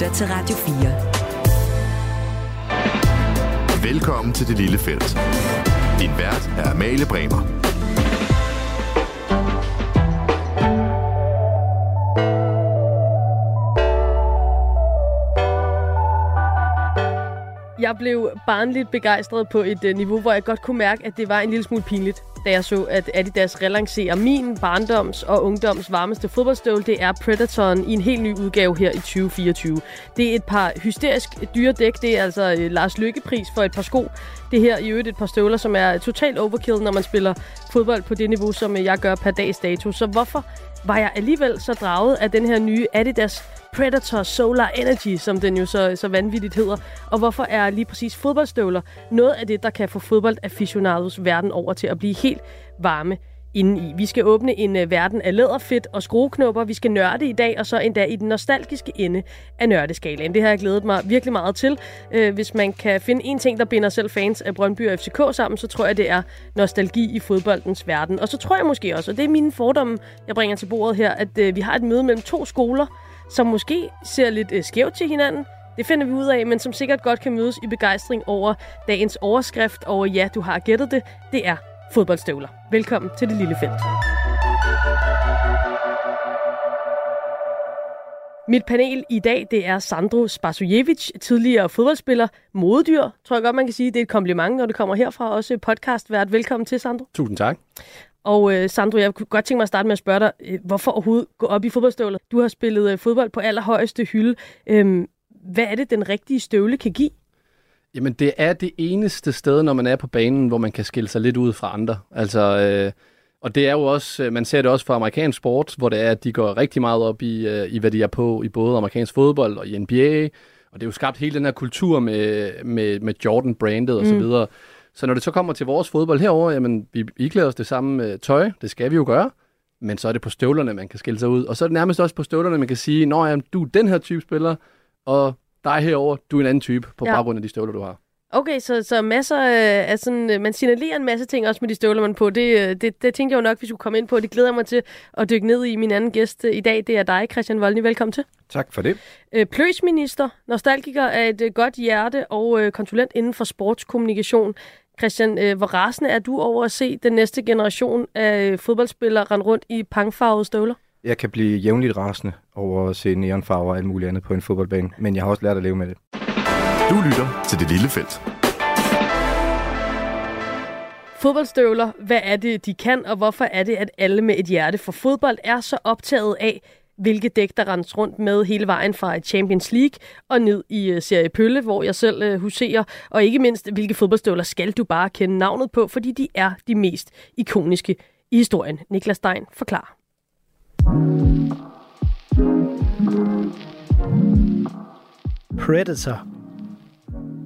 lytter til Radio 4. Velkommen til Det Lille Felt. Din vært er Amalie Bremer. Blev barnligt begejstret på et øh, niveau, hvor jeg godt kunne mærke, at det var en lille smule pinligt da jeg så, at Adidas relancerer min barndoms og ungdoms varmeste fodboldstøvle. Det er Predatoren i en helt ny udgave her i 2024. Det er et par hysterisk dyre dæk. Det er altså uh, Lars Lykkepris for et par sko. Det her i øvrigt et par støvler, som er totalt overkill, når man spiller fodbold på det niveau, som øh, jeg gør per dags dato. Så hvorfor var jeg alligevel så draget af den her nye Adidas Predator Solar Energy, som den jo så, så vanvittigt hedder. Og hvorfor er lige præcis fodboldstøvler noget af det, der kan få fodboldaficionados verden over til at blive helt varme indeni. Vi skal åbne en uh, verden af læderfedt og skrueknopper. Vi skal nørde i dag, og så endda i den nostalgiske ende af nørdeskalaen. Det har jeg glædet mig virkelig meget til. Uh, hvis man kan finde en ting, der binder selv fans af Brøndby og FCK sammen, så tror jeg, det er nostalgi i fodboldens verden. Og så tror jeg måske også, og det er mine fordomme, jeg bringer til bordet her, at uh, vi har et møde mellem to skoler, som måske ser lidt øh, skævt til hinanden. Det finder vi ud af, men som sikkert godt kan mødes i begejstring over dagens overskrift. over, ja, du har gættet det. Det er fodboldstøvler. Velkommen til det lille felt. Mit panel i dag, det er Sandro Spasojevic, tidligere fodboldspiller, modedyr, tror jeg godt, man kan sige. Det er et kompliment, når det kommer herfra. Også podcastvært. Velkommen til, Sandro. Tusind tak. Og øh, Sandro, jeg kunne godt tænke mig at starte med at spørge dig, øh, hvorfor overhovedet gå op i fodboldstøvler? Du har spillet øh, fodbold på allerhøjeste hylde. Øh, hvad er det, den rigtige støvle kan give? Jamen, det er det eneste sted, når man er på banen, hvor man kan skille sig lidt ud fra andre. Altså, øh, og det er jo også, øh, man ser det også fra amerikansk sport, hvor det er, at de går rigtig meget op i, øh, i hvad de er på i både amerikansk fodbold og i NBA. Og det er jo skabt hele den her kultur med, med, med Jordan-brandet og mm. Så når det så kommer til vores fodbold herover, jamen, vi iklæder os det samme øh, tøj, det skal vi jo gøre, men så er det på støvlerne, man kan skille sig ud. Og så er det nærmest også på støvlerne, man kan sige, når jamen, du er den her type spiller, og dig herover, du er en anden type på ja. baggrund af de støvler, du har. Okay, så, så masser af sådan, man signalerer en masse ting også med de støvler, man på. Det, øh, det, det tænkte jeg jo nok, vi skulle komme ind på. Det glæder jeg mig til at dykke ned i. Min anden gæst øh, i dag, det er dig, Christian Voldny. Velkommen til. Tak for det. Øh, Pløsminister, nostalgiker af et godt hjerte og konsulent inden for sportskommunikation. Christian, hvor rasende er du over at se den næste generation af fodboldspillere rende rundt i pangfarvede støvler? Jeg kan blive jævnligt rasende over at se neonfarver og alt muligt andet på en fodboldbane, men jeg har også lært at leve med det. Du lytter til Det Lille Felt. Fodboldstøvler, hvad er det, de kan, og hvorfor er det, at alle med et hjerte for fodbold er så optaget af, hvilke dæk, der rendes rundt med hele vejen fra Champions League og ned i uh, Serie Pølle, hvor jeg selv uh, huserer. Og ikke mindst, hvilke fodboldstøvler skal du bare kende navnet på, fordi de er de mest ikoniske i historien. Niklas Stein forklarer. Predator,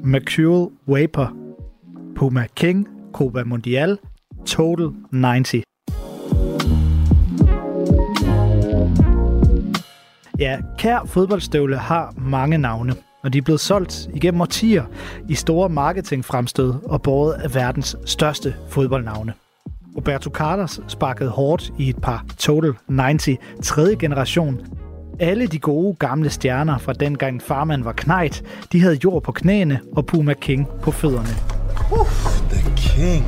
Mercurial Vapor, Puma King, Copa Mundial, Total 90. Ja, kær fodboldstøvle har mange navne, og de er blevet solgt igennem årtier i store marketingfremstød og båret af verdens største fodboldnavne. Roberto Carlos sparkede hårdt i et par Total 90 tredje generation. Alle de gode gamle stjerner fra dengang farmand var knejt, de havde jord på knæene og Puma King på fødderne. Uh, the King.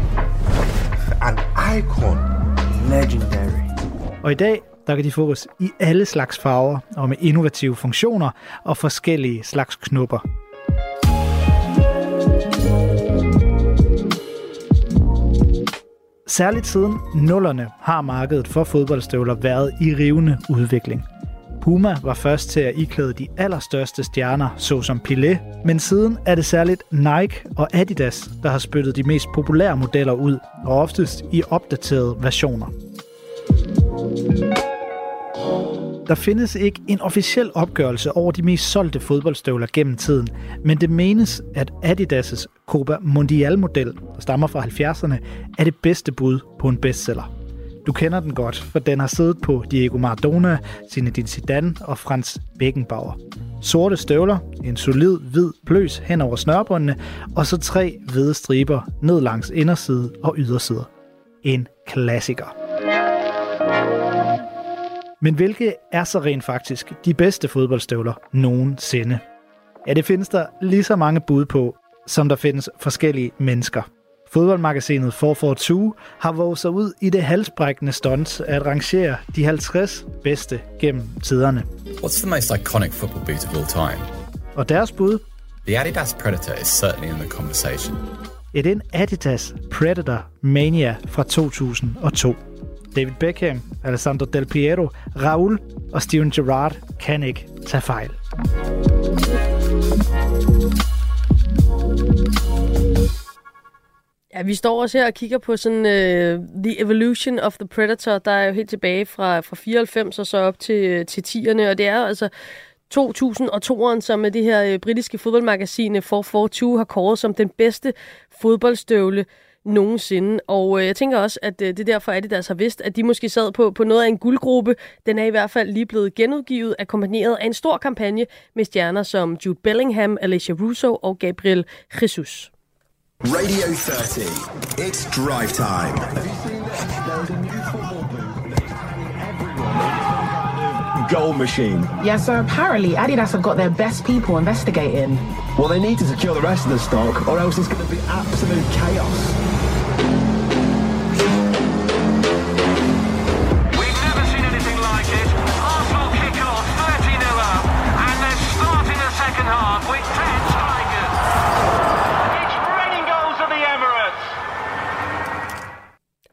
An icon. Legendary. Og i dag, der kan de fås i alle slags farver og med innovative funktioner og forskellige slags knopper. Særligt siden nullerne har markedet for fodboldstøvler været i rivende udvikling. Puma var først til at iklæde de allerstørste stjerner, såsom Pelé, men siden er det særligt Nike og Adidas, der har spyttet de mest populære modeller ud, og oftest i opdaterede versioner. Der findes ikke en officiel opgørelse over de mest solgte fodboldstøvler gennem tiden, men det menes, at Adidas' Copa Mundial-model, der stammer fra 70'erne, er det bedste bud på en bestseller. Du kender den godt, for den har siddet på Diego Maradona, Zinedine Zidane og Franz Beckenbauer. Sorte støvler, en solid hvid pløs hen over snørbåndene, og så tre hvide striber ned langs inderside og yderside. En klassiker. Men hvilke er så rent faktisk de bedste fodboldstøvler nogensinde? Ja, det findes der lige så mange bud på, som der findes forskellige mennesker. Fodboldmagasinet 442 har våget sig ud i det halsbrækkende stunt at rangere de 50 bedste gennem tiderne. What's the most iconic football boot of all time? Og deres bud, The Adidas Predator is certainly in the conversation. er den Adidas Predator Mania fra 2002. David Beckham, Alessandro Del Piero, Raul og Steven Gerrard kan ikke tage fejl. Ja, vi står også her og kigger på sådan uh, The Evolution of the Predator, der er jo helt tilbage fra, fra 94 og så op til, øh, til 10'erne, og det er altså 2002'eren, som er det her uh, britiske fodboldmagasin 442 har kåret som den bedste fodboldstøvle nogensinde. Og uh, jeg tænker også, at uh, det er derfor, at der har vidst, at de måske sad på, på noget af en guldgruppe. Den er i hvert fald lige blevet genudgivet, akkompagneret af en stor kampagne med stjerner som Jude Bellingham, Alicia Russo og Gabriel Jesus. Radio 30. It's drive time. Goal machine. Yeah, so apparently Adidas have got their best people investigating. Well, they need to secure the rest of the stock, or else it's going to be absolute chaos. half. We've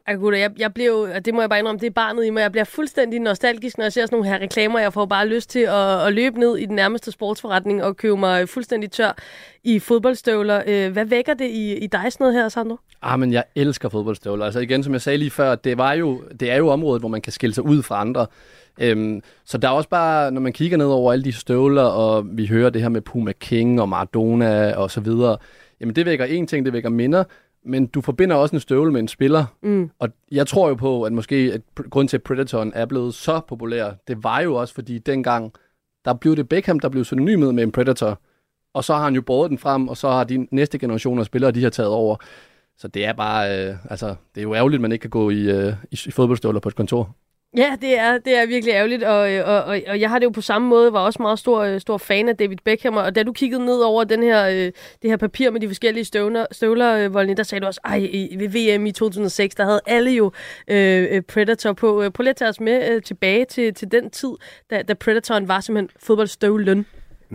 Ej, gutter, jeg, jeg bliver jo, og det må jeg bare indrømme, det er barnet i mig. Jeg bliver fuldstændig nostalgisk, når jeg ser sådan nogle her reklamer. Jeg får bare lyst til at, at løbe ned i den nærmeste sportsforretning og købe mig fuldstændig tør i fodboldstøvler. Øh, hvad vækker det i, i dig sådan noget her, Sandro? Ah, men jeg elsker fodboldstøvler. Altså igen, som jeg sagde lige før, det, var jo, det er jo området, hvor man kan skille sig ud fra andre. Øhm, så der er også bare, når man kigger ned over alle de støvler, og vi hører det her med Puma King og Maradona og så videre, jamen det vækker en ting, det vækker minder, men du forbinder også en støvle med en spiller. Mm. Og jeg tror jo på, at måske at grund til, at Predatoren er blevet så populær, det var jo også, fordi dengang, der blev det Beckham, der blev synonymet med en Predator. Og så har han jo båret den frem, og så har de næste generation af spillere, de har taget over. Så det er bare, øh, altså, det er jo ærgerligt, at man ikke kan gå i, øh, i, i fodboldstøvler på et kontor. Ja, det er, det er virkelig ærgerligt, og, øh, og, og, og jeg har det jo på samme måde, var også meget stor, øh, stor fan af David Beckham, og da du kiggede ned over den her, øh, det her papir med de forskellige støvler, støvler øh, Volny, der sagde du også, ej, i, ved VM i 2006, der havde alle jo øh, øh Predator på. Prøv lige at tage os med øh, tilbage til, til den tid, da, da Predatoren var simpelthen fodboldstøvlen.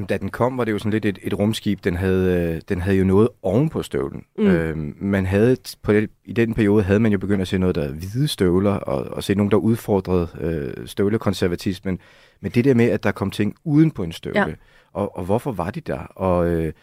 Da den kom, var det jo sådan lidt et, et rumskib. Den havde, øh, den havde jo noget oven på støvlen. Mm. Øhm, man havde, på det, I den periode havde man jo begyndt at se noget, der er hvide støvler, og, og se nogen, der udfordrede øh, støvlekonservatismen. Men det der med, at der kom ting uden på en støvle, Ja. og, og hvorfor var de der? Og, øh,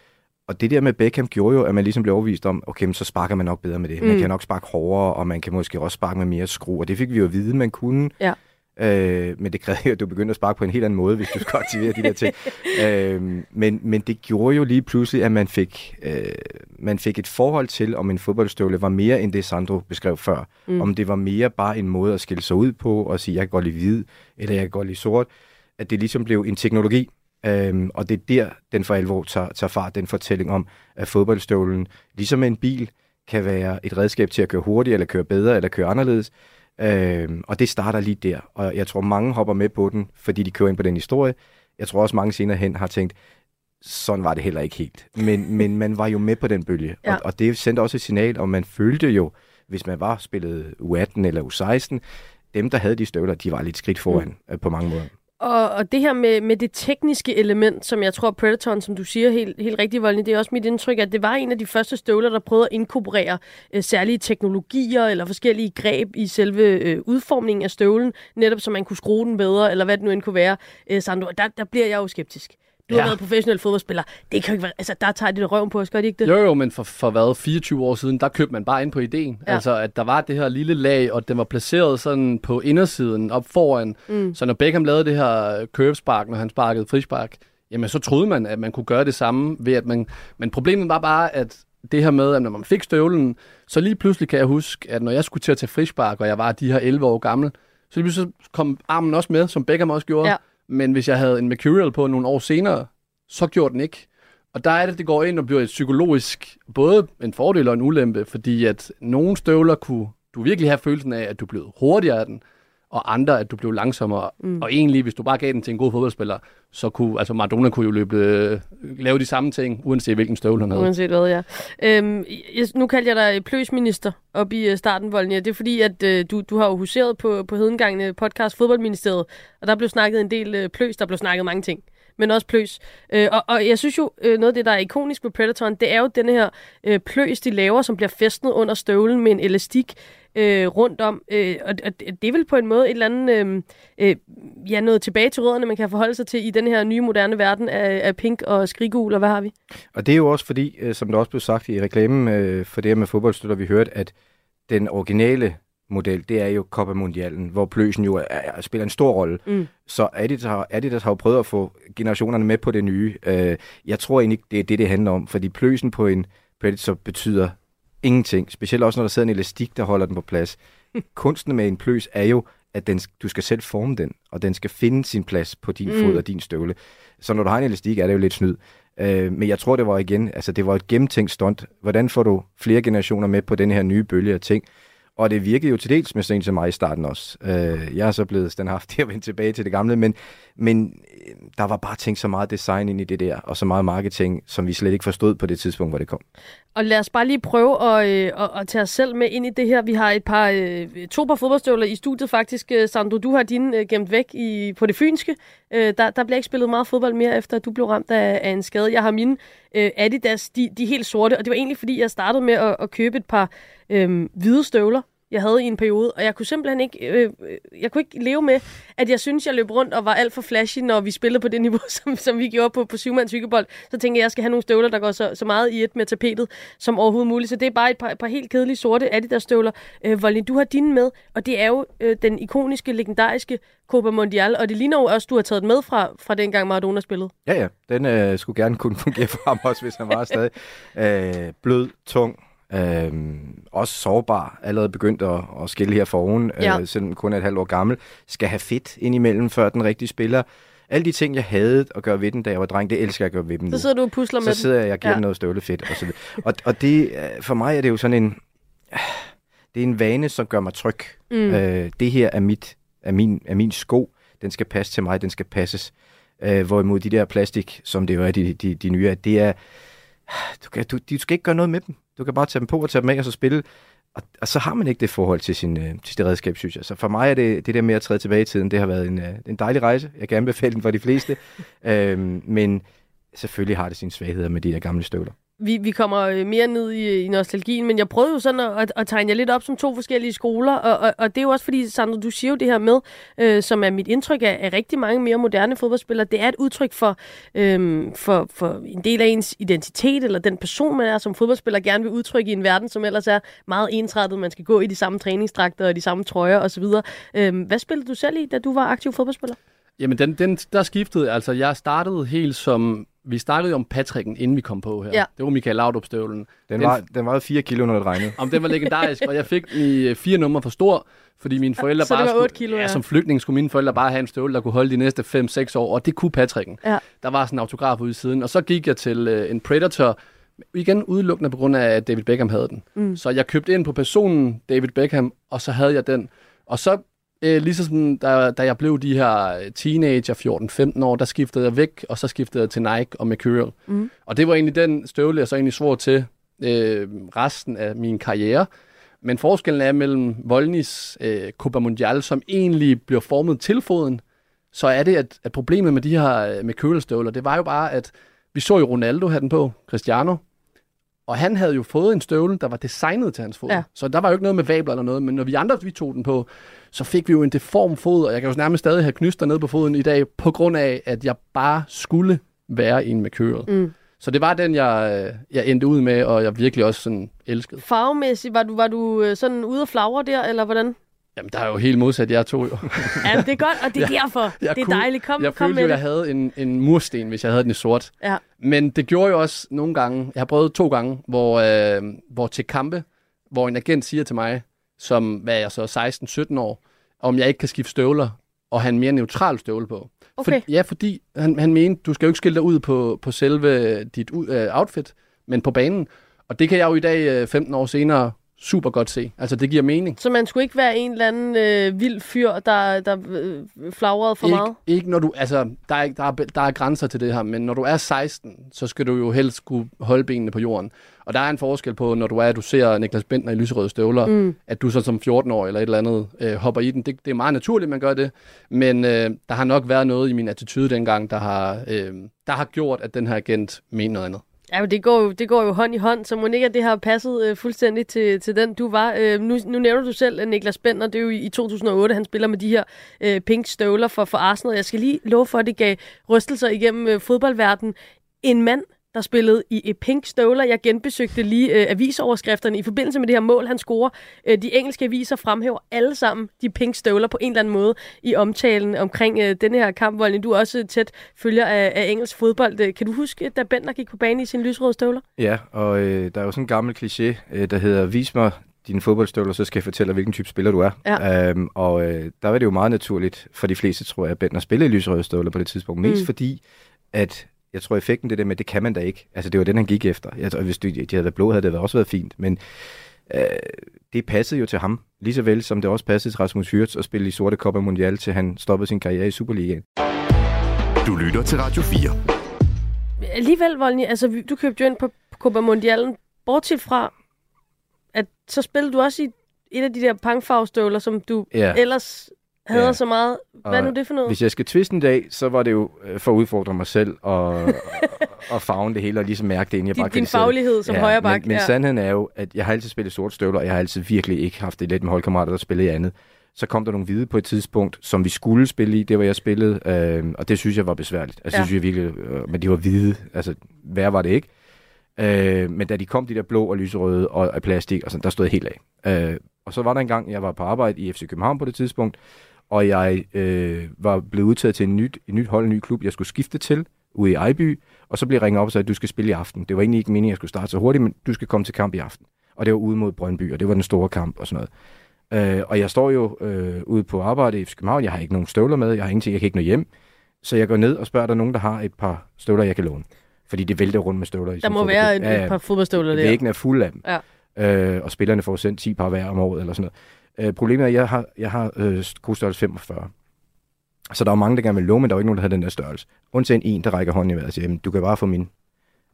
og det der med Beckham gjorde jo, at man ligesom blev overvist om, okay, men så sparker man nok bedre med det. Man Mm. kan nok sparke hårdere, og man kan måske også sparke med mere skru. Og det fik vi jo at vide, man kunne. Ja. Øh, men det krævede at du begyndte at sparke på en helt anden måde, hvis du skulle aktivere de der ting. Øh, men, men det gjorde jo lige pludselig, at man fik, øh, man fik et forhold til, om en fodboldstøvle var mere end det, Sandro beskrev før. Mm. Om det var mere bare en måde at skille sig ud på, og sige, jeg kan godt lide hvid, eller jeg kan godt lide sort. At det ligesom blev en teknologi. Øhm, og det er der, den for alvor tager, tager fart, den fortælling om, at fodboldstøvlen, ligesom en bil, kan være et redskab til at køre hurtigt, eller køre bedre, eller køre anderledes. Øhm, og det starter lige der. Og jeg tror, mange hopper med på den, fordi de kører ind på den historie. Jeg tror også, mange senere hen har tænkt, sådan var det heller ikke helt. Men, men man var jo med på den bølge. Ja. Og, og det sendte også et signal, og man følte jo, hvis man var spillet U18 eller U16, dem, der havde de støvler, de var lidt skridt foran mm. på mange måder. Og, og det her med, med det tekniske element, som jeg tror Predatoren, som du siger helt, helt rigtigt, Volny, det er også mit indtryk, at det var en af de første støvler, der prøvede at inkorporere øh, særlige teknologier eller forskellige greb i selve øh, udformningen af støvlen, netop så man kunne skrue den bedre, eller hvad det nu end kunne være. Øh, Sandro, der, der bliver jeg jo skeptisk. Du ja. Har været professionel fodboldspiller. Det kan jo ikke være, altså der tager de det røven på os, gør de ikke det? Jo, jo, men for, for hvad, 24 år siden, der købte man bare ind på ideen. Ja. Altså, at der var det her lille lag, og den var placeret sådan på indersiden, op foran. Mm. Så når Beckham lavede det her curvespark, når han sparkede frispark, jamen så troede man, at man kunne gøre det samme ved, at man... Men problemet var bare, at det her med, at når man fik støvlen, så lige pludselig kan jeg huske, at når jeg skulle til at tage frispark, og jeg var de her 11 år gammel, så lige pludselig kom armen også med, som Beckham også gjorde. Ja. Men hvis jeg havde en Mercurial på nogle år senere, så gjorde den ikke. Og der er det, det går ind og bliver et psykologisk, både en fordel og en ulempe, fordi at nogle støvler kunne du virkelig have følelsen af, at du blev hurtigere af den, og andre, at du blev langsommere. Mm. Og egentlig, hvis du bare gav den til en god fodboldspiller, så kunne, altså Maradona kunne jo løbe, øh, lave de samme ting, uanset hvilken støvle han havde. Uanset hvad, ja. Øhm, jeg, nu kaldte jeg dig pløsminister op i øh, starten, Volnja. Det er fordi, at øh, du, du har jo huseret på, på Hedengangene podcast Fodboldministeriet, og der blev snakket en del øh, pløs, der blev snakket mange ting men også pløs. Øh, og, og jeg synes jo, øh, noget af det, der er ikonisk ved Predatoren, det er jo den her øh, pløs, de laver, som bliver festnet under støvlen med en elastik øh, rundt om. Øh, og, og det er vel på en måde et eller andet, øh, øh, ja, noget tilbage til rødderne, man kan forholde sig til i den her nye moderne verden af, af pink og skrigul, og hvad har vi? Og det er jo også fordi, øh, som der også blev sagt i reklamen øh, for det her med fodboldstøtter, vi hørte, at den originale model, det er jo Copa Mundialen, hvor pløsen jo er, er, spiller en stor rolle. Mm. Så Adidas har, Adidas har jo prøvet at få generationerne med på det nye. Øh, jeg tror egentlig det er det, det handler om, fordi pløsen på en Predator betyder ingenting. Specielt også, når der sidder en elastik, der holder den på plads. Kunsten med en pløs er jo, at den, du skal selv forme den, og den skal finde sin plads på din mm. fod og din støvle. Så når du har en elastik, er det jo lidt snyd. Øh, men jeg tror, det var igen, altså det var et gennemtænkt stunt. Hvordan får du flere generationer med på den her nye bølge af ting? Og det virkede jo til dels med sådan en som mig i starten også. Øh, jeg er så blevet standhaftig og vendt tilbage til det gamle, men, men øh, der var bare tænkt så meget design ind i det der, og så meget marketing, som vi slet ikke forstod på det tidspunkt, hvor det kom. Og lad os bare lige prøve at, øh, at, at tage os selv med ind i det her. Vi har et par, øh, to par fodboldstøvler i studiet faktisk. Øh, Sandro, du har dine øh, gemt væk i, på det fynske. Øh, der, der bliver ikke spillet meget fodbold mere, efter at du blev ramt af, af en skade. Jeg har mine øh, Adidas, de, de er helt sorte, og det var egentlig fordi, jeg startede med at, at købe et par øh, hvide støvler, jeg havde i en periode, og jeg kunne simpelthen ikke, øh, jeg kunne ikke leve med, at jeg synes, jeg løb rundt og var alt for flashy, når vi spillede på det niveau, som, som vi gjorde på, på syvmands hykebold. Så tænkte jeg, at jeg skal have nogle støvler, der går så, så meget i et med tapetet som overhovedet muligt. Så det er bare et par, et par helt kedelige sorte Adidas støvler. Øh, Volny, du har dine med, og det er jo øh, den ikoniske, legendariske Copa Mondial, og det ligner jo også, du har taget den med fra, fra dengang Maradona spillede. Ja, ja. Den øh, skulle gerne kunne fungere for ham også, hvis han var stadig øh, blød, tung, Øhm, også sårbar, allerede begyndt at, at skille her for oven, ja. øh, selvom kun er et halvt år gammel, skal have fedt indimellem, før den rigtige spiller. Alle de ting, jeg havde at gøre ved den, da jeg var dreng, det elsker jeg at gøre ved dem Så sidder du og pusler med Så sidder jeg og giver ja. noget støvlefedt. Og, så og, og det, øh, for mig er det jo sådan en, det er en vane, som gør mig tryg. Mm. Øh, det her er, mit, er, min, er min sko, den skal passe til mig, den skal passes. Øh, hvorimod de der plastik, som det jo er de, de, de nye, det er, du, kan, du, du skal ikke gøre noget med dem. Du kan bare tage dem på og tage dem af og så spille. Og, og så har man ikke det forhold til sin, øh, til sit redskab, synes jeg. Så for mig er det, det der med at træde tilbage i tiden, det har været en, øh, en dejlig rejse. Jeg kan anbefale den for de fleste. øhm, men selvfølgelig har det sine svagheder med de der gamle støvler vi, vi kommer øh, mere ned i, i nostalgien, men jeg prøvede jo sådan at, at tegne jer lidt op som to forskellige skoler, og, og, og det er jo også fordi, Sandra, du siger jo det her med, øh, som er mit indtryk af, af rigtig mange mere moderne fodboldspillere, det er et udtryk for, øh, for, for en del af ens identitet, eller den person, man er som fodboldspiller, gerne vil udtrykke i en verden, som ellers er meget ensrettet. Man skal gå i de samme træningsdragter og de samme trøjer osv. Øh, hvad spillede du selv i, da du var aktiv fodboldspiller? Jamen, den, den, der skiftede, altså jeg startede helt som vi snakkede jo om Patricken, inden vi kom på her. Ja. Det var Michael Laudrup-støvlen. Den, var, den var 4 kilo, når det regnede. Om den var legendarisk, og jeg fik den i øh, fire numre for stor, fordi mine forældre så bare skulle, kilo, ja. ja. som flygtning skulle mine forældre bare have en støvle, der kunne holde de næste 5-6 år, og det kunne Patricken. Ja. Der var sådan en autograf ude i siden, og så gik jeg til uh, en Predator, igen udelukkende på grund af, at David Beckham havde den. Mm. Så jeg købte ind på personen David Beckham, og så havde jeg den. Og så øh, ligesom da, da jeg blev de her teenager, 14-15 år, der skiftede jeg væk, og så skiftede jeg til Nike og Mercurial. Mm. Og det var egentlig den støvle, jeg så egentlig svor til øh, resten af min karriere. Men forskellen er mellem Volnis øh, Copa Mundial, som egentlig bliver formet til foden, så er det, at, at problemet med de her øh, Mercurial-støvler, det var jo bare, at vi så jo Ronaldo have den på, Cristiano, og han havde jo fået en støvle, der var designet til hans fod. Ja. Så der var jo ikke noget med vabler eller noget, men når vi andre vi tog den på, så fik vi jo en deform fod, og jeg kan jo nærmest stadig have knyster ned på foden i dag, på grund af, at jeg bare skulle være en med køret. Mm. Så det var den, jeg, jeg endte ud med, og jeg virkelig også sådan elskede. Farvemæssigt, var du, var du øh, sådan ude og flagre der, eller hvordan? Jamen, der er jo helt modsat, jeg to jo. ja, det er godt, og det er derfor. Jeg, det er kunne, dejligt. Kom, jeg kom følte jo, jeg havde en, en mursten, hvis jeg havde den i sort. Ja. Men det gjorde jo også nogle gange, jeg har prøvet to gange, hvor, øh, hvor til kampe, hvor en agent siger til mig, som hvad er jeg så, 16-17 år, om jeg ikke kan skifte støvler, og have en mere neutral støvle på. Okay. For, ja, fordi han, han mente, du skal jo ikke skille dig ud på, på selve dit uh, outfit, men på banen. Og det kan jeg jo i dag, 15 år senere, super godt se. Altså, det giver mening. Så man skulle ikke være en eller anden øh, vild fyr, der, der øh, flagrede for ikke, meget? Ikke når du, altså, der er, der, er, der er grænser til det her, men når du er 16, så skal du jo helst kunne holde benene på jorden. Og der er en forskel på, når du er, du ser Niklas Bentner i lyserøde støvler, mm. at du så som 14-årig eller et eller andet øh, hopper i den. Det, det er meget naturligt, man gør det, men øh, der har nok været noget i min attitude dengang, der har, øh, der har gjort, at den her agent mener noget andet. Ja, men det går, jo, det går jo hånd i hånd, så må ikke, at det har passet øh, fuldstændig til, til den, du var. Øh, nu, nu nævner du selv Niklas Bender, det er jo i, i 2008, han spiller med de her øh, pink støvler for, for Arsenal. Jeg skal lige love for, at det gav rystelser igennem øh, fodboldverdenen. En mand, der spillede i pink støvler. Jeg genbesøgte lige øh, avisoverskrifterne i forbindelse med det her mål, han scorer. Øh, de engelske aviser fremhæver alle sammen de pink støvler på en eller anden måde i omtalen omkring øh, denne her kamp. Volny, du er også tæt følger af, af engelsk fodbold. Øh, Kan du huske, da Bentner gik på banen i sin lysrøde støvler? Ja, og øh, der er jo sådan en gammel kliché, øh, der hedder, vis mig dine fodboldstøvler, så skal jeg fortælle dig, hvilken type spiller du er. Ja. Øhm, og øh, der var det jo meget naturligt for de fleste, tror jeg, at Bentner spillede i lyserøde støvler på det tidspunkt. Mest Mm. fordi, at jeg tror effekten det der med, det kan man da ikke. Altså det var den, han gik efter. Jeg tror, hvis de, de havde været blå, havde det også været fint. Men øh, det passede jo til ham, lige så vel som det også passede til Rasmus Hyrts at spille i sorte Copa Mundial, til han stoppede sin karriere i Superligaen. Du lytter til Radio 4. Alligevel, Volny, altså du købte jo ind på Copa Mundialen, bortset fra, at så spillede du også i et af de der pangfarvestøvler, som du Ja. ellers hader Ja. så meget. Hvad er Og nu det for noget? Hvis jeg skal twiste en dag, så var det jo øh, for at udfordre mig selv og, og farve det hele og ligesom mærke det, inden jeg Din- bare din faglighed som højre bak, Men, men ja. sandheden er jo, at jeg har altid spillet sorte støvler, og jeg har altid virkelig ikke haft det let med holdkammerater, der spillede i andet. Så kom der nogle hvide på et tidspunkt, som vi skulle spille i, det var jeg spillede, øh, og det synes jeg var besværligt. Altså, Ja. synes jeg virkelig, øh, men de var hvide, altså værre var det ikke. Øh, men da de kom, de der blå og lyserøde og af plastik, og sådan, der stod jeg helt af. Øh, og så var der en gang, jeg var på arbejde i FC København på det tidspunkt, og jeg øh, var blevet udtaget til en nyt, et nyt hold, en ny klub, jeg skulle skifte til ude i Ejby, og så blev jeg ringet op og sagde, at du skal spille i aften. Det var egentlig ikke meningen, at jeg skulle starte så hurtigt, men du skal komme til kamp i aften. Og det var ude mod Brøndby, og det var den store kamp og sådan noget. Øh, og jeg står jo øh, ude på arbejde i København, jeg har ikke nogen støvler med, jeg har ingenting, jeg kan ikke nå hjem. Så jeg går ned og spørger, er der nogen, der har et par støvler, jeg kan låne? Fordi det vælter rundt med støvler. i Der må en være et, et par fodboldstøvler der. Væggen er fuld af dem. Ja. Øh, og spillerne får sendt 10 par hver om året eller sådan noget. Øh, problemet er, at jeg har, jeg har øh, skostørrelse 45. Så der er jo mange, der gerne vil låne, men der er jo ikke nogen, der har den der størrelse. Undtagen en, der rækker hånden i vejret og siger, "Jamen, du kan bare få min.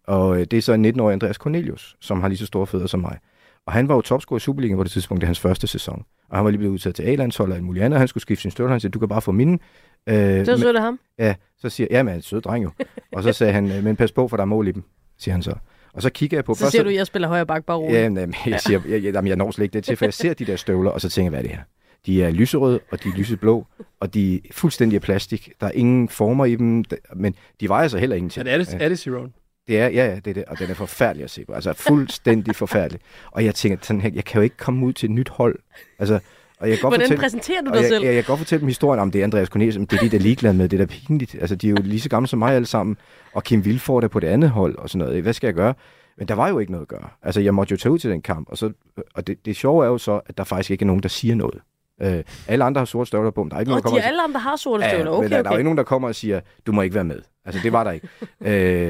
Og øh, det er så en 19-årig Andreas Cornelius, som har lige så store fødder som mig. Og han var jo topscorer i Superligaen på det tidspunkt, det er hans første sæson. Og han var lige blevet udtaget til A-landshold og alt muligt andet, og han skulle skifte sin støvler. Han siger, du kan bare få mine. Øh, Det var sødt af ham. Ja, så siger jeg, ja, men han er en sød dreng jo. Og så sagde han, "Øh, men pas på, for der er mål i dem, siger han så. Og så kigger jeg på... Så siger du, at jeg spiller højre bak, bare roligt. Ja, men, jeg, siger, jeg, jeg, jamen, jeg når slet ikke det til, for jeg ser de der støvler, og så tænker jeg, hvad er det her? De er lyserøde, og de er lyseblå, og de er fuldstændig af plastik. Der er ingen former i dem, men de vejer så heller ingenting. Det, er det, er det Zero? Det er, ja, ja, det er det, og den er forfærdelig at se på. Altså fuldstændig forfærdelig. Og jeg tænker, sådan her, jeg kan jo ikke komme ud til et nyt hold. Altså, og jeg kan godt Hvordan fortælle, præsenterer du dig jeg, selv? Jeg, jeg kan godt fortælle dem historien om, det er Andreas Cornelius, det er de, der er ligeglade med. Det er da pinligt. Altså, de er jo lige så gamle som mig alle sammen. Og Kim Vilfort er på det andet hold og sådan noget. Hvad skal jeg gøre? Men der var jo ikke noget at gøre. Altså, jeg måtte jo tage ud til den kamp. Og, så, og det, det sjove er jo så, at der faktisk ikke er nogen, der siger noget. Øh, alle andre har sorte støvler på, men der er ikke nogen, Og der de kommer er alle andre, der har sorte Ja, støvler. men Okay, der, der er jo okay. ikke nogen, der kommer og siger, du må ikke være med. Altså, det var der ikke.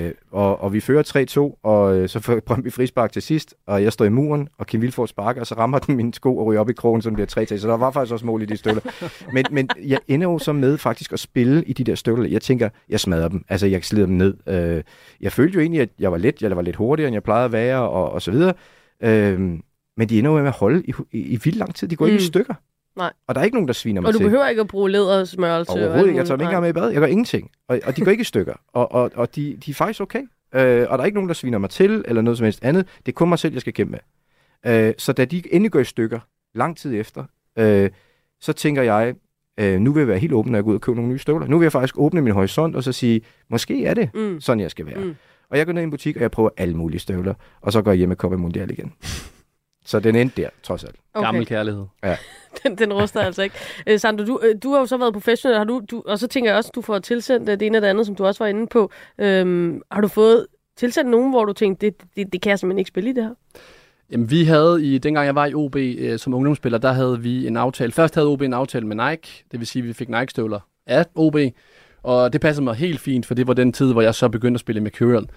øh, og, og vi fører 3-2, og øh, så får Brøndby frispark til sidst, og jeg står i muren, og Kim Vilfort sparker, og så rammer den min sko og ryger op i krogen, den bliver 3 Så der var faktisk også mål i de støvler. men, men jeg ender jo så med faktisk at spille i de der støvler. Jeg tænker, jeg smadrer dem. Altså, jeg slider dem ned. Øh, jeg følte jo egentlig, at jeg var let, jeg var lidt hurtigere, end jeg plejede at være, og, og så videre. Øh, men de ender jo med at holde i, i, i vildt lang tid. De går mm. ikke i Mm. stykker. Nej. Og der er ikke nogen, der sviner mig Og du til. behøver ikke at bruge lædersmørelse. og alt Overhovedet ikke. Jeg tager dem ikke engang med i bad. Jeg gør ingenting. Og, og de går ikke i stykker. Og, og, og de, de er faktisk okay. Øh, og der er ikke nogen, der sviner mig til, eller noget som helst andet. Det er kun mig selv, jeg skal kæmpe med. Øh, så da de endelig går i stykker, lang tid efter, øh, så tænker jeg, øh, nu vil jeg være helt åben, når jeg går ud og køber nogle nye støvler. Nu vil jeg faktisk åbne min horisont, og så sige, måske er det Mm. sådan, jeg skal være. Mm. Og jeg går ned i en butik, og jeg prøver alle mulige støvler, og så går jeg hjem med Copa Mundial igen. Så den endte der, trods alt. Okay. Gammel kærlighed. Ja. den, den ruster altså ikke. Øh, Sandro, du, øh, du har jo så været professionel, har du, du, og så tænker jeg også, at du får tilsendt øh, det ene og det andet, som du også var inde på. Øhm, har du fået tilsendt nogen, hvor du tænkte, det, det, det kan jeg simpelthen ikke spille i det her? Jamen, vi havde i, dengang jeg var i OB øh, som ungdomsspiller, der havde vi en aftale. Først havde OB en aftale med Nike, det vil sige, at vi fik Nike-støvler af OB, og det passede mig helt fint, for det var den tid, hvor jeg så begyndte at spille med Mercurial.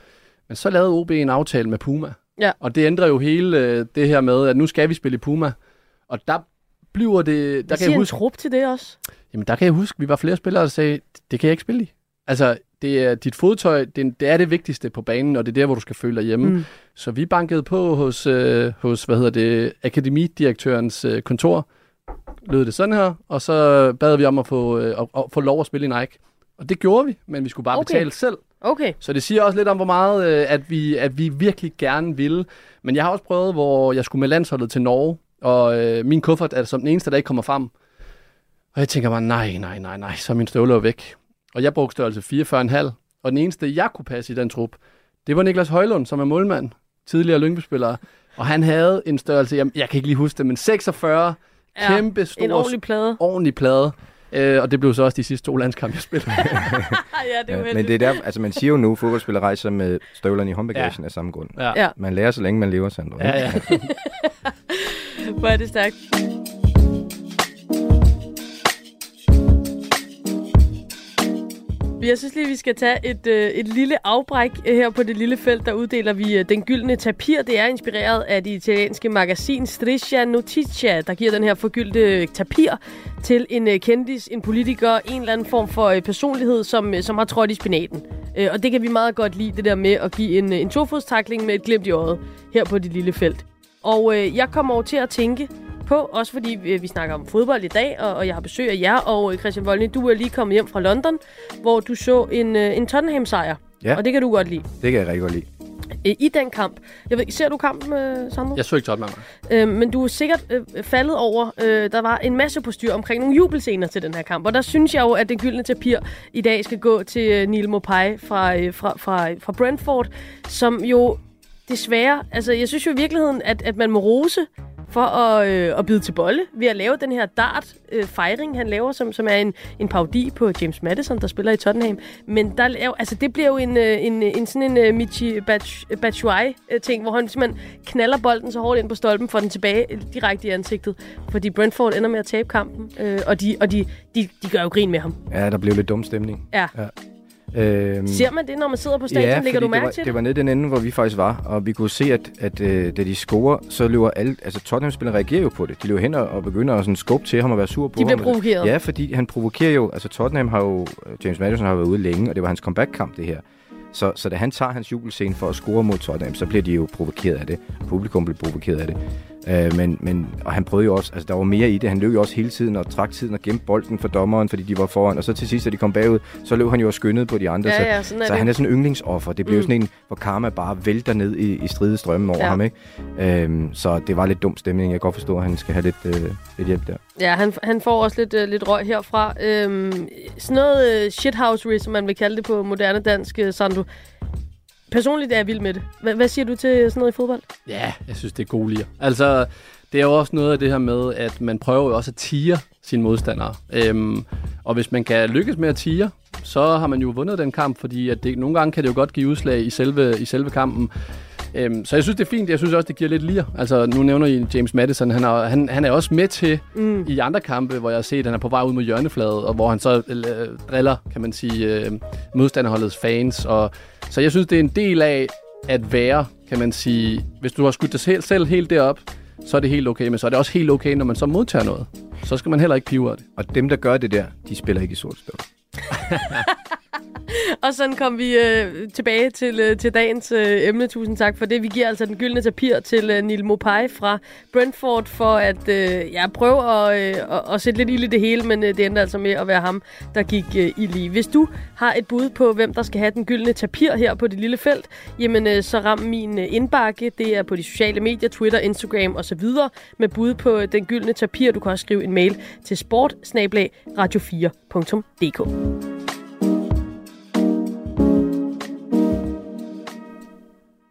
Men så lavede OB en aftale med Puma, Ja. Og det ændrer jo hele øh, det her med, at nu skal vi spille i Puma. Og der bliver det... Der Der kan jeg en huske, trup til det også. jamen, der kan jeg huske, vi var flere spillere, der sagde, det kan jeg ikke spille i. Altså, det er dit fodtøj, det, det er det vigtigste på banen, og det er der, hvor du skal føle dig hjemme. Mm. Mm. Så vi bankede på hos, øh, hos hvad hedder det, akademidirektørens øh, kontor, lød det sådan her, og så bad vi om at få, øh, at, at få lov at spille i Nike. Og det gjorde vi, men vi skulle bare Okay. betale selv. Okay. Så det siger også lidt om, hvor meget øh, at, vi, at vi virkelig gerne ville. Men jeg har også prøvet, hvor jeg skulle med landsholdet til Norge, og øh, min kuffert er som den eneste, der ikke kommer frem. Og jeg tænker bare, nej, nej, nej, nej, så er min støvler væk. Og jeg brugte størrelse 44,5. Og den eneste, jeg kunne passe i den trup, det var Niklas Højlund, som er målmand, tidligere Lyngby-spiller. Og han havde en størrelse, jeg, jeg kan ikke lige huske det, men 46, Ja, kæmpe stor, En ordentlig plade. ordentlig plade. Øh, og det blev så også de sidste to landskampe, jeg spillede. ja, det er Ja, men det er der, altså man siger jo nu, at fodboldspillere rejser med støvlerne i håndbagagen ja. af samme grund. Ja. Ja. Man lærer så længe man lever, Sandro. Ja, ja. Hvor er det stærkt. Jeg synes lige, vi skal tage et, øh, et lille afbræk øh, her på det lille felt. Der uddeler vi øh, den gyldne tapir. Det er inspireret af det italienske magasin Striscia Notizia, der giver den her forgyldte tapir til en øh, kendis, en politiker, en eller anden form for øh, personlighed, som, øh, som har trådt i spinaten. Øh, og det kan vi meget godt lide, det der med at give en, øh, en tofodstakling med et glimt i øjet her på det lille felt. Og øh, jeg kommer over til at tænke på, også fordi vi, vi snakker om fodbold i dag, og, og jeg har besøg af jer, og øh, Christian Voldny, du er lige kommet hjem fra London, hvor du så en, øh, en Tottenham-sejr, Ja. og det kan du godt lide. Det kan jeg rigtig godt lide. Øh, I den kamp, jeg ved, ser du kampen, øh, Sandro? Jeg så ikke Tottenham. Øh, men du er sikkert øh, faldet over, øh, der var en masse på styr omkring nogle jubelscener til den her kamp. Og der synes jeg jo, at den gyldne tapir i dag skal gå til øh, Neil Mopai fra, øh, fra, fra, fra Brentford, som jo desværre, altså jeg synes jo i virkeligheden, at, at man må rose for at, øh, at bide til bolle ved at lave den her dart-fejring, han laver, som, som er en, en parodi på James Madison, der spiller i Tottenham. Men der, laver, altså, det bliver jo en, øh, en, en sådan en uh, Michi Batshuayi-ting, hvor han simpelthen knaller bolden så hårdt ind på stolpen, får den tilbage øh, direkte i ansigtet. Fordi Brentford ender med at tabe kampen, øh, og, de, og de, de, de gør jo grin med ham. Ja, der blev lidt dum stemning. Ja. ja. Øhm, Ser man det, når man sidder på stadion? ja, Lægger du mærke det var, til det? det var nede den ende, hvor vi faktisk var, og vi kunne se, at, at øh, da de scorer, så løber alle, altså Tottenham-spillere reagerer jo på det. De løber hen og, og begynder at sådan skubbe til ham og være sur på De bliver ham. provokeret. Ja, fordi han provokerer jo, altså Tottenham har jo, James Madison har været ude længe, og det var hans comeback-kamp, det her. Så, så da han tager hans jubelscene for at score mod Tottenham, så bliver de jo provokeret af det. Publikum bliver provokeret af det. Øh, men, men, og han prøvede jo også, altså der var mere i det. Han løb jo også hele tiden og trak tiden og gemte bolden for dommeren, fordi de var foran. Og så til sidst, da de kom bagud, så løb han jo og skyndede på de andre. Ja, så ja, sådan er så det. han er sådan en yndlingsoffer. Det bliver Mm. sådan en, hvor karma bare vælter ned i, i stridestrømmen over Ja. ham. Ikke? Øhm, så det var lidt dum stemning. Jeg kan godt forstå, at han skal have lidt, øh, lidt hjælp der. Ja, han, han får også lidt, øh, lidt røg herfra. Øhm, sådan noget øh, shithousery, som man vil kalde det på moderne dansk, øh, Sandro. Personligt er jeg vild med det. H- hvad siger du til sådan noget i fodbold? Ja, jeg synes, det er gode lier. Altså, det er jo også noget af det her med, at man prøver jo også at tire sine modstandere. Øhm, og hvis man kan lykkes med at tire, så har man jo vundet den kamp, fordi at det, nogle gange kan det jo godt give udslag i selve, i selve kampen. Øhm, så jeg synes, det er fint. Jeg synes også, det giver lidt lir. Altså, nu nævner I James Madison. Han er, han, han er også med til Mm. i andre kampe, hvor jeg har set, at han er på vej ud mod hjørnefladet, og hvor han så øh, driller, kan man sige, øh, modstanderholdets fans. Og, så jeg synes, det er en del af at være, kan man sige, hvis du har skudt dig selv, selv helt derop, så er det helt okay, men så er det også helt okay, når man så modtager noget. Så skal man heller ikke pive af det. Og dem, der gør det der, de spiller ikke i sort støv. Og sådan kom vi øh, tilbage til, øh, til dagens øh, emne. Tusind tak for det. Vi giver altså den gyldne tapir til øh, Neil Mopai fra Brentford for at øh, ja, prøve at, øh, at, at sætte lidt ild i det hele, men øh, det endte altså med at være ham, der gik øh, i lige. Hvis du har et bud på, hvem der skal have den gyldne tapir her på det lille felt, jamen øh, så ram min øh, indbakke. Det er på de sociale medier, Twitter, Instagram osv. med bud på øh, den gyldne tapir. Du kan også skrive en mail til sport radio4.dk.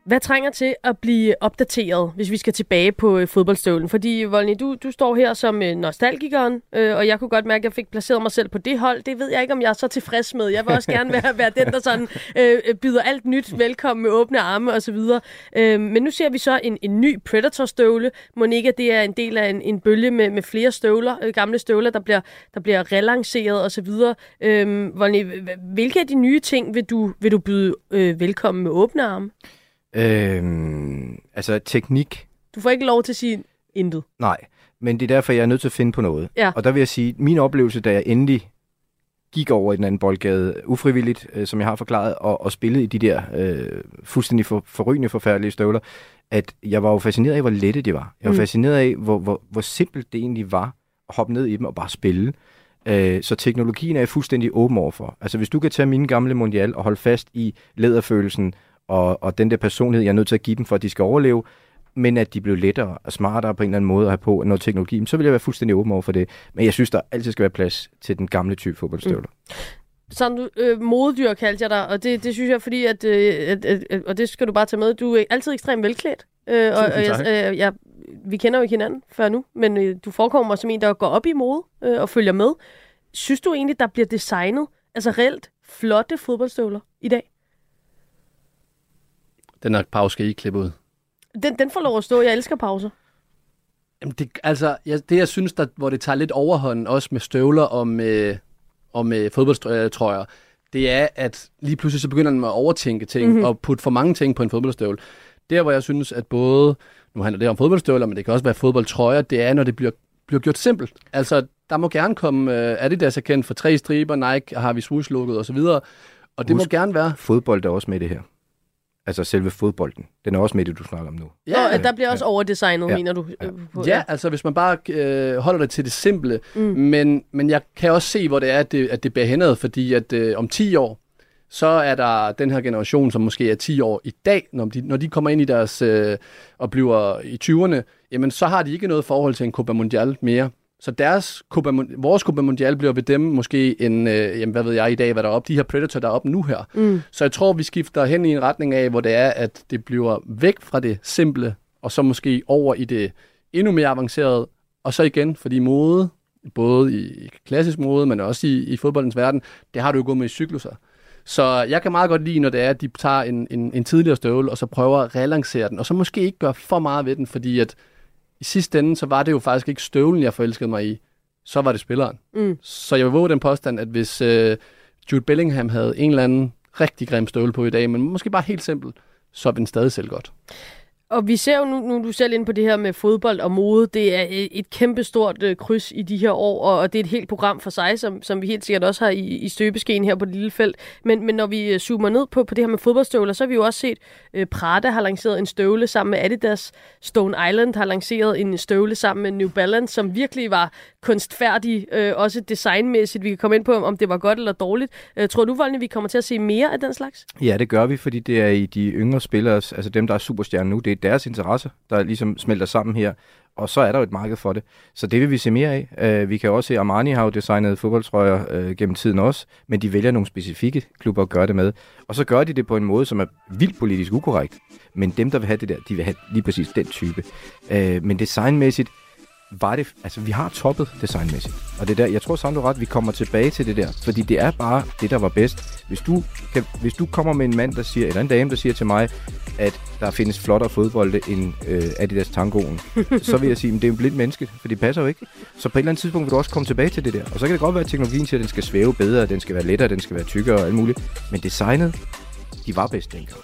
Hvad trænger til at blive opdateret, hvis vi skal tilbage på øh, fodboldstøvlen? Fordi, Volny, du, du står her som øh, nostalgikeren, øh, og jeg kunne godt mærke, at jeg fik placeret mig selv på det hold. Det ved jeg ikke, om jeg er så tilfreds med. Jeg vil også gerne være, være den, der sådan, øh, øh, byder alt nyt velkommen med åbne arme osv. Øh, men nu ser vi så en, en ny Predator-støvle. Monika, det er en del af en, en bølge med, med flere støvler, øh, gamle støvler, der bliver, der bliver relanceret osv. Øh, Volny, hvilke af de nye ting vil du, vil du byde øh, velkommen med åbne arme? Øhm, altså teknik, Du får ikke lov til at sige intet. nej. Men det er derfor, jeg er nødt til at finde på noget. Ja. Og der vil jeg sige, min oplevelse, da jeg endelig gik over i den anden boldgade, ufrivilligt, øh, som jeg har forklaret, og, og spillede i de der øh, fuldstændig for, forrygende, forfærdelige støvler, at jeg var jo fascineret af, hvor lette de var. Jeg var Mm. mm. fascineret af, hvor, hvor, hvor simpelt det egentlig var at hoppe ned i dem og bare spille. Øh, så teknologien er jeg fuldstændig åben overfor. Altså hvis du kan tage mine gamle mondial og holde fast i læderfølelsen og, og den der personlighed, jeg er nødt til at give dem, for at de skal overleve, men at de blev lettere og smartere på en eller anden måde at have på noget teknologi, så vil jeg være fuldstændig åben over for det. Men jeg synes, der altid skal være plads til den gamle type fodboldstøvler. Mm. Sådan, du, øh, modedyr kaldte jeg dig, og det, det synes jeg, fordi at, øh, at, at, at, og det skal du bare tage med, du er altid ekstremt velklædt. Øh, og, og jeg, øh, jeg, vi kender jo ikke hinanden før nu, men øh, du forekommer mig som en, der går op i mode øh, og følger med. Synes du egentlig, der bliver designet, altså reelt, flotte fodboldstøvler i dag? Den her pause skal I ikke klippe ud. Den, den får lov at stå. Jeg elsker pauser. Jamen det, altså, jeg, det jeg synes, der, hvor det tager lidt overhånd, også med støvler og med, og med fodboldtrøjer, det er, at lige pludselig så begynder man at overtænke ting, Mhm. mm-hmm. og putte for mange ting på en fodboldstøvle. Der, hvor jeg synes, at både, nu handler det om fodboldstøvler, men det kan også være fodboldtrøjer, det er, når det bliver, bliver gjort simpelt. Altså, der må gerne komme uh, Adidas er kendt for tre striber, Nike har vi swoosh-lukket osv., og det Husk- må gerne være... Fodbold er også med det her. Altså selve fodbolden. Den er også med det, du snakker om nu. Ja, og der bliver også overdesignet, Ja. mener du? øh, På, Ja, altså hvis man bare øh, holder det til det simple. Mm. Men, men jeg kan også se, hvor det er, at det, at det bærer henad, fordi at øh, om 10 år, så er der den her generation, som måske er 10 år i dag, når de, når de kommer ind i deres øh, og bliver i 20'erne, jamen så har de ikke noget forhold til en Copa Mundial mere. Så deres Copa, vores Copa Mundial bliver ved dem måske en, øh, jamen hvad ved jeg i dag, hvad der er op, de her Predator, der er op nu her. Mm. Så jeg tror, vi skifter hen i en retning af, hvor det er, at det bliver væk fra det simple, og så måske over i det endnu mere avancerede, og så igen, fordi mode, både i klassisk mode, men også i, i fodboldens verden, det har du jo gået med i cykluser. Så jeg kan meget godt lide, når det er, at de tager en, en, en tidligere støvle, og så prøver at relancere den, og så måske ikke gøre for meget ved den, fordi at sidste ende, så var det jo faktisk ikke støvlen, jeg forelskede mig i, så var det spilleren. Mm. Så jeg vil våge den påstand, at hvis øh, Jude Bellingham havde en eller anden rigtig grim støvle på i dag, men måske bare helt simpel, så vil den stadig sælge godt. Og vi ser jo nu, nu er du selv ind på det her med fodbold og mode. Det er et kæmpestort øh, kryds i de her år, og, og det er et helt program for sig, som, som vi helt sikkert også har i, i støbeskeen her på det lille felt. Men, men når vi øh, zoomer ned på, på det her med fodboldstøvler, så har vi jo også set, øh, Prada har lanceret en støvle sammen med Adidas. Stone Island har lanceret en støvle sammen med New Balance, som virkelig var kunstfærdig, øh, også designmæssigt. Vi kan komme ind på, om det var godt eller dårligt. Øh, tror du, Voldene, vi kommer til at se mere af den slags? Ja, det gør vi, fordi det er i de yngre spillere, altså dem, der er superstjerner nu, det er deres interesse, der ligesom smelter sammen her, og så er der jo et marked for det. Så det vil vi se mere af. Øh, vi kan også se, at Armani har jo designet fodboldtrøjer øh, gennem tiden også, men de vælger nogle specifikke klubber at gøre det med. Og så gør de det på en måde, som er vildt politisk ukorrekt. Men dem, der vil have det der, de vil have lige præcis den type. Øh, men designmæssigt, var det, altså vi har toppet designmæssigt. Og det der, jeg tror Sandro ret, vi kommer tilbage til det der, fordi det er bare det, der var bedst. Hvis du, kan, hvis du kommer med en mand, der siger, eller en dame, der siger til mig, at der findes flottere fodbolde end øh, Adidas Tangoen, så vil jeg sige, at det er en blind menneske, for det passer jo ikke. Så på et eller andet tidspunkt vil du også komme tilbage til det der. Og så kan det godt være, at teknologien siger, at den skal svæve bedre, den skal være lettere, den skal være tykkere og alt muligt. Men designet, de var bedst dengang.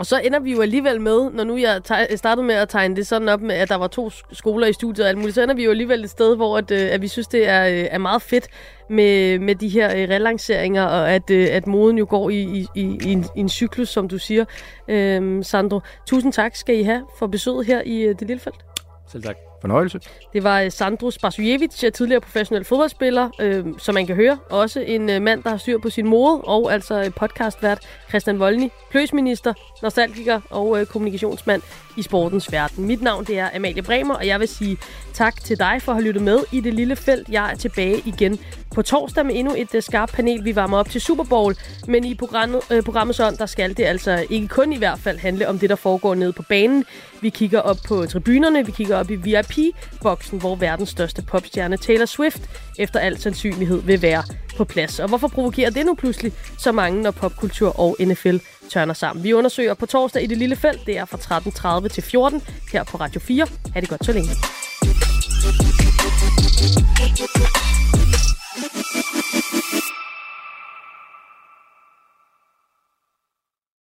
Og så ender vi jo alligevel med, når nu jeg startede med at tegne det sådan op med, at der var to skoler i studiet og alt muligt, så ender vi jo alligevel et sted, hvor at, øh, at vi synes, det er, øh, er meget fedt med, med de her øh, relanceringer, og at, at moden jo går i, i, i, i, en, i en cyklus, som du siger. Øhm, Sandro, tusind tak skal I have for besøget her i Det Lille Felt. Selv tak. Fornøjelse. Det var øh, Sandro Spasujevic, øh, tidligere professionel fodboldspiller, øh, som man kan høre. Også en øh, mand, der har styr på sin mode, og altså øh, podcastvært Christian Volny, pløsminister, nostalgiker og øh, kommunikationsmand i sportens verden. Mit navn det er Amalie Bremer, og jeg vil sige tak til dig for at have lyttet med i det lille felt. Jeg er tilbage igen på torsdag med endnu et øh, skarpt panel. Vi varmer op til Super Bowl, men i programmet, øh, programmets ånd, der skal det altså ikke kun i hvert fald handle om det, der foregår nede på banen. Vi kigger op på tribunerne, vi kigger op i VIP-boksen, hvor verdens største popstjerne Taylor Swift efter al sandsynlighed vil være på plads. Og hvorfor provokerer det nu pludselig så mange, når popkultur og NFL tørner sammen? Vi undersøger på torsdag i det lille felt. Det er fra 13.30 til 14 her på Radio 4. Ha' det godt så længe.